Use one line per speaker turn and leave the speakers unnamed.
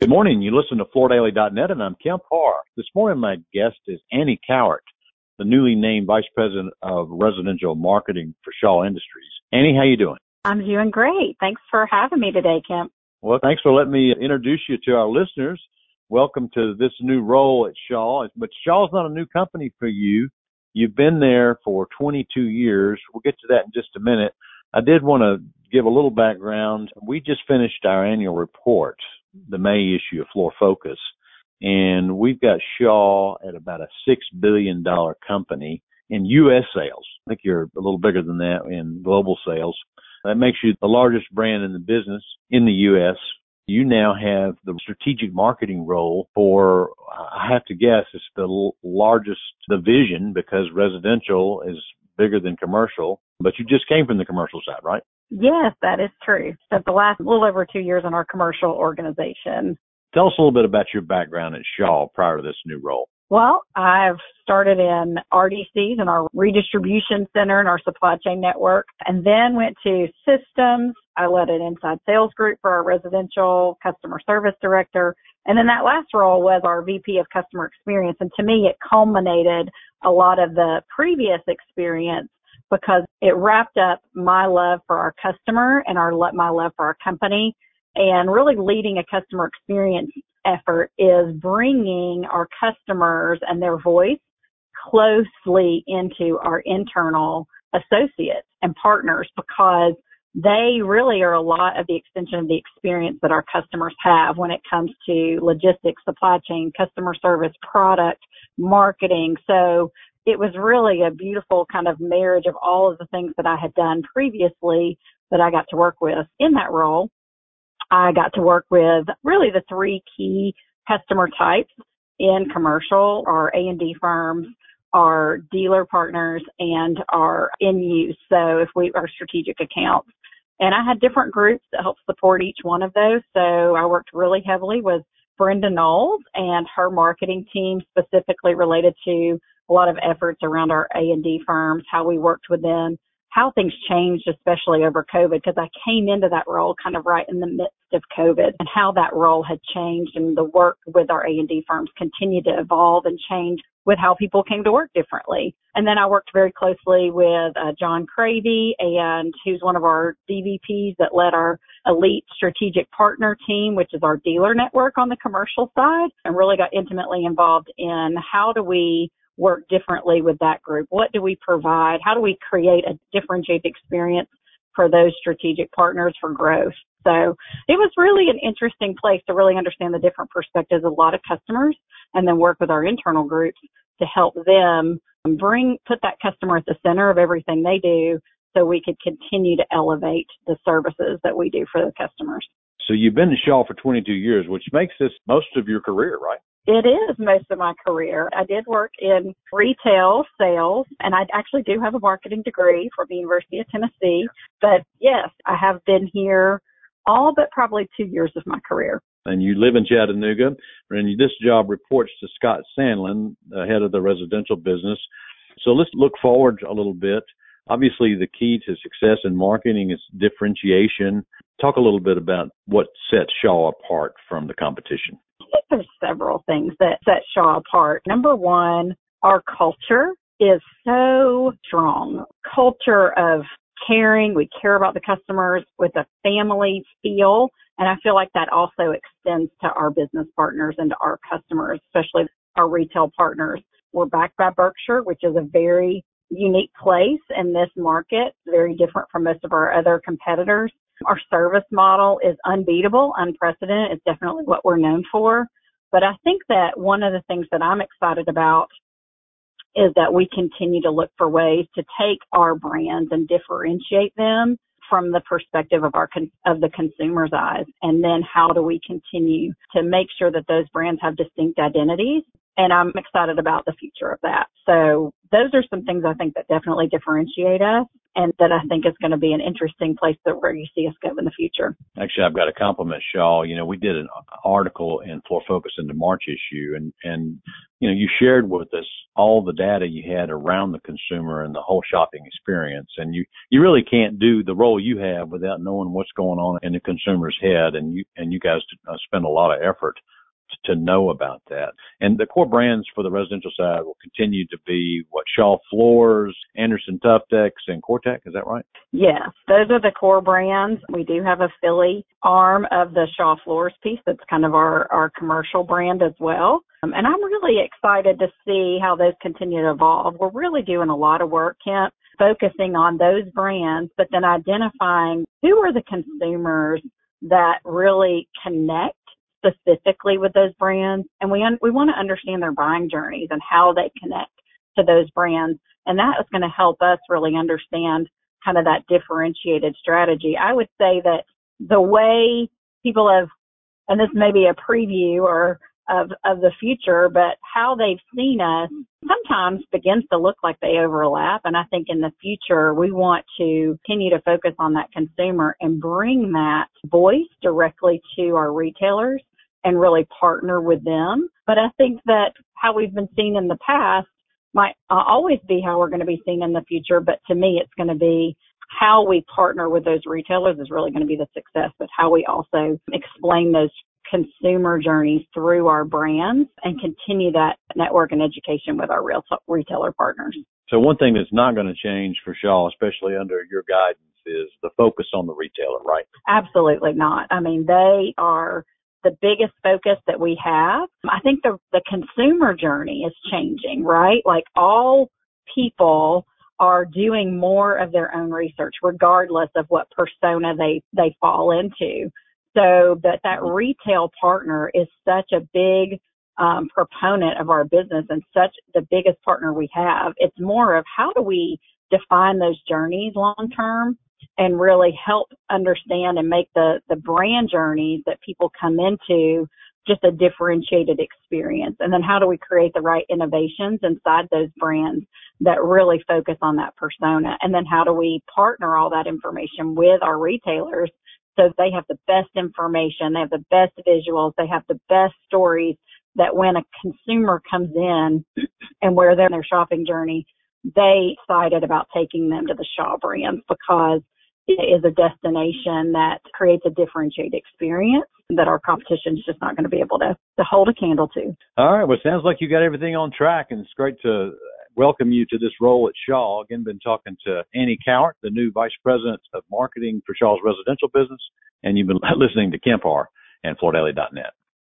Good morning. You listen to FloorDaily.net, and I'm Kemp Harr. This morning, my guest is Annie Cowart, the newly named Vice President of Residential Marketing for Shaw Industries. Annie, how you doing?
I'm doing great. Thanks for having me today, Kemp.
Well, thanks for letting me introduce you to our listeners. Welcome to this new role at Shaw. But Shaw's not a new company for you. You've been there for 22 years. We'll get to that in just a minute. I did want to give a little background. We just finished our annual report the May issue of Floor Focus, and we've got Shaw at about a six billion dollar company in U.S. sales. I think you're a little bigger than that in global sales. That makes you the largest brand in the business in the U.S. You now have the strategic marketing role for, I have to guess, it's the largest division because residential is bigger than commercial, but you just came from the commercial side, right?
Yes, that is true. Spent the last little over two years in our commercial organization.
Tell us a little bit about your background at Shaw prior to this new role.
Well, I've started in RDCs in our redistribution center and our supply chain network, and then went to systems. I led an inside sales group for our residential customer service director. And then that last role was our VP of customer experience. And to me, it culminated a lot of the previous experience because it wrapped up my love for our customer and our my love for our company. And really leading a customer experience effort is bringing our customers and their voice closely into our internal associates and partners because they really are a lot of the extension of the experience that our customers have when it comes to logistics, supply chain, customer service, product, marketing. So it was really a beautiful kind of marriage of all of the things that I had done previously that I got to work with in that role. I got to work with really the three key customer types in commercial, our A&D firms, our dealer partners, and our in use. So if we, our strategic accounts. And I had different groups that helped support each one of those. So I worked really heavily with Brenda Knowles and her marketing team specifically related to a lot of efforts around our A&D firms, how we worked with them, how things changed, especially over COVID, because I came into that role kind of right in the midst of COVID and how that role had changed and the work with our A&D firms continued to evolve and change with how people came to work differently. And then I worked very closely with uh, John Cravey and who's one of our DVPs that led our elite strategic partner team, which is our dealer network on the commercial side and really got intimately involved in how do we work differently with that group? What do we provide? How do we create a differentiated experience for those strategic partners for growth? So it was really an interesting place to really understand the different perspectives of a lot of customers and then work with our internal groups to help them bring, put that customer at the center of everything they do so we could continue to elevate the services that we do for the customers.
So you've been in Shaw for 22 years, which makes this most of your career, right?
It is most of my career. I did work in retail sales and I actually do have a marketing degree from the University of Tennessee. But yes, I have been here all but probably two years of my career.
And you live in Chattanooga and this job reports to Scott Sandlin, the head of the residential business. So let's look forward a little bit. Obviously the key to success in marketing is differentiation. Talk a little bit about what sets Shaw apart from the competition
think there's several things that set Shaw apart. Number one, our culture is so strong. Culture of caring. We care about the customers with a family feel. And I feel like that also extends to our business partners and to our customers, especially our retail partners. We're backed by Berkshire, which is a very unique place in this market, very different from most of our other competitors. Our service model is unbeatable, unprecedented. It's definitely what we're known for. But I think that one of the things that I'm excited about is that we continue to look for ways to take our brands and differentiate them from the perspective of our of the consumer's eyes and then how do we continue to make sure that those brands have distinct identities And I'm excited about the future of that. So those are some things I think that definitely differentiate us and that I think is going to be an interesting place that where you see us go in the future.
Actually, I've got a compliment Shaw. You know, we did an article in Floor Focus in the March issue and, and, you know, you shared with us all the data you had around the consumer and the whole shopping experience. And you, you really can't do the role you have without knowing what's going on in the consumer's head. And you, and you guys uh, spend a lot of effort to know about that. And the core brands for the residential side will continue to be what Shaw Floors, Anderson Tuftex, and COREtec. Is that right?
Yes, those are the core brands. We do have a Philly arm of the Shaw Floors piece. That's kind of our our commercial brand as well. Um, and I'm really excited to see how those continue to evolve. We're really doing a lot of work, Kemp, focusing on those brands, but then identifying who are the consumers that really connect specifically with those brands and we un- we want to understand their buying journeys and how they connect to those brands and that is going to help us really understand kind of that differentiated strategy. I would say that the way people have and this may be a preview or of of the future, but how they've seen us sometimes begins to look like they overlap. And I think in the future we want to continue to focus on that consumer and bring that voice directly to our retailers and really partner with them. But I think that how we've been seen in the past might uh, always be how we're going to be seen in the future. But to me, it's going to be how we partner with those retailers is really going to be the success, but how we also explain those consumer journeys through our brands and continue that network and education with our real retailer partners.
So one thing that's not going to change for Shaw, especially under your guidance, is the focus on the retailer, right?
Absolutely not. I mean, they are the biggest focus that we have. I think the the consumer journey is changing, right? Like all people are doing more of their own research regardless of what persona they they fall into. So that that retail partner is such a big um, proponent of our business and such the biggest partner we have. It's more of how do we define those journeys long term and really help understand and make the, the brand journeys that people come into just a differentiated experience. And then how do we create the right innovations inside those brands that really focus on that persona? And then how do we partner all that information with our retailers so they have the best information, they have the best visuals, they have the best stories that when a consumer comes in and where they're in their shopping journey, they excited about taking them to the Shaw brands because is a destination that creates a differentiated experience that our competition is just not going to be able to, to hold a candle to.
All right. Well, sounds like you got everything on track, and it's great to welcome you to this role at Shaw. Again, been talking to Annie Cowart, the new Vice President of Marketing for Shaw's residential business, and you've been listening to Kemp Harr and FloorDaily.net.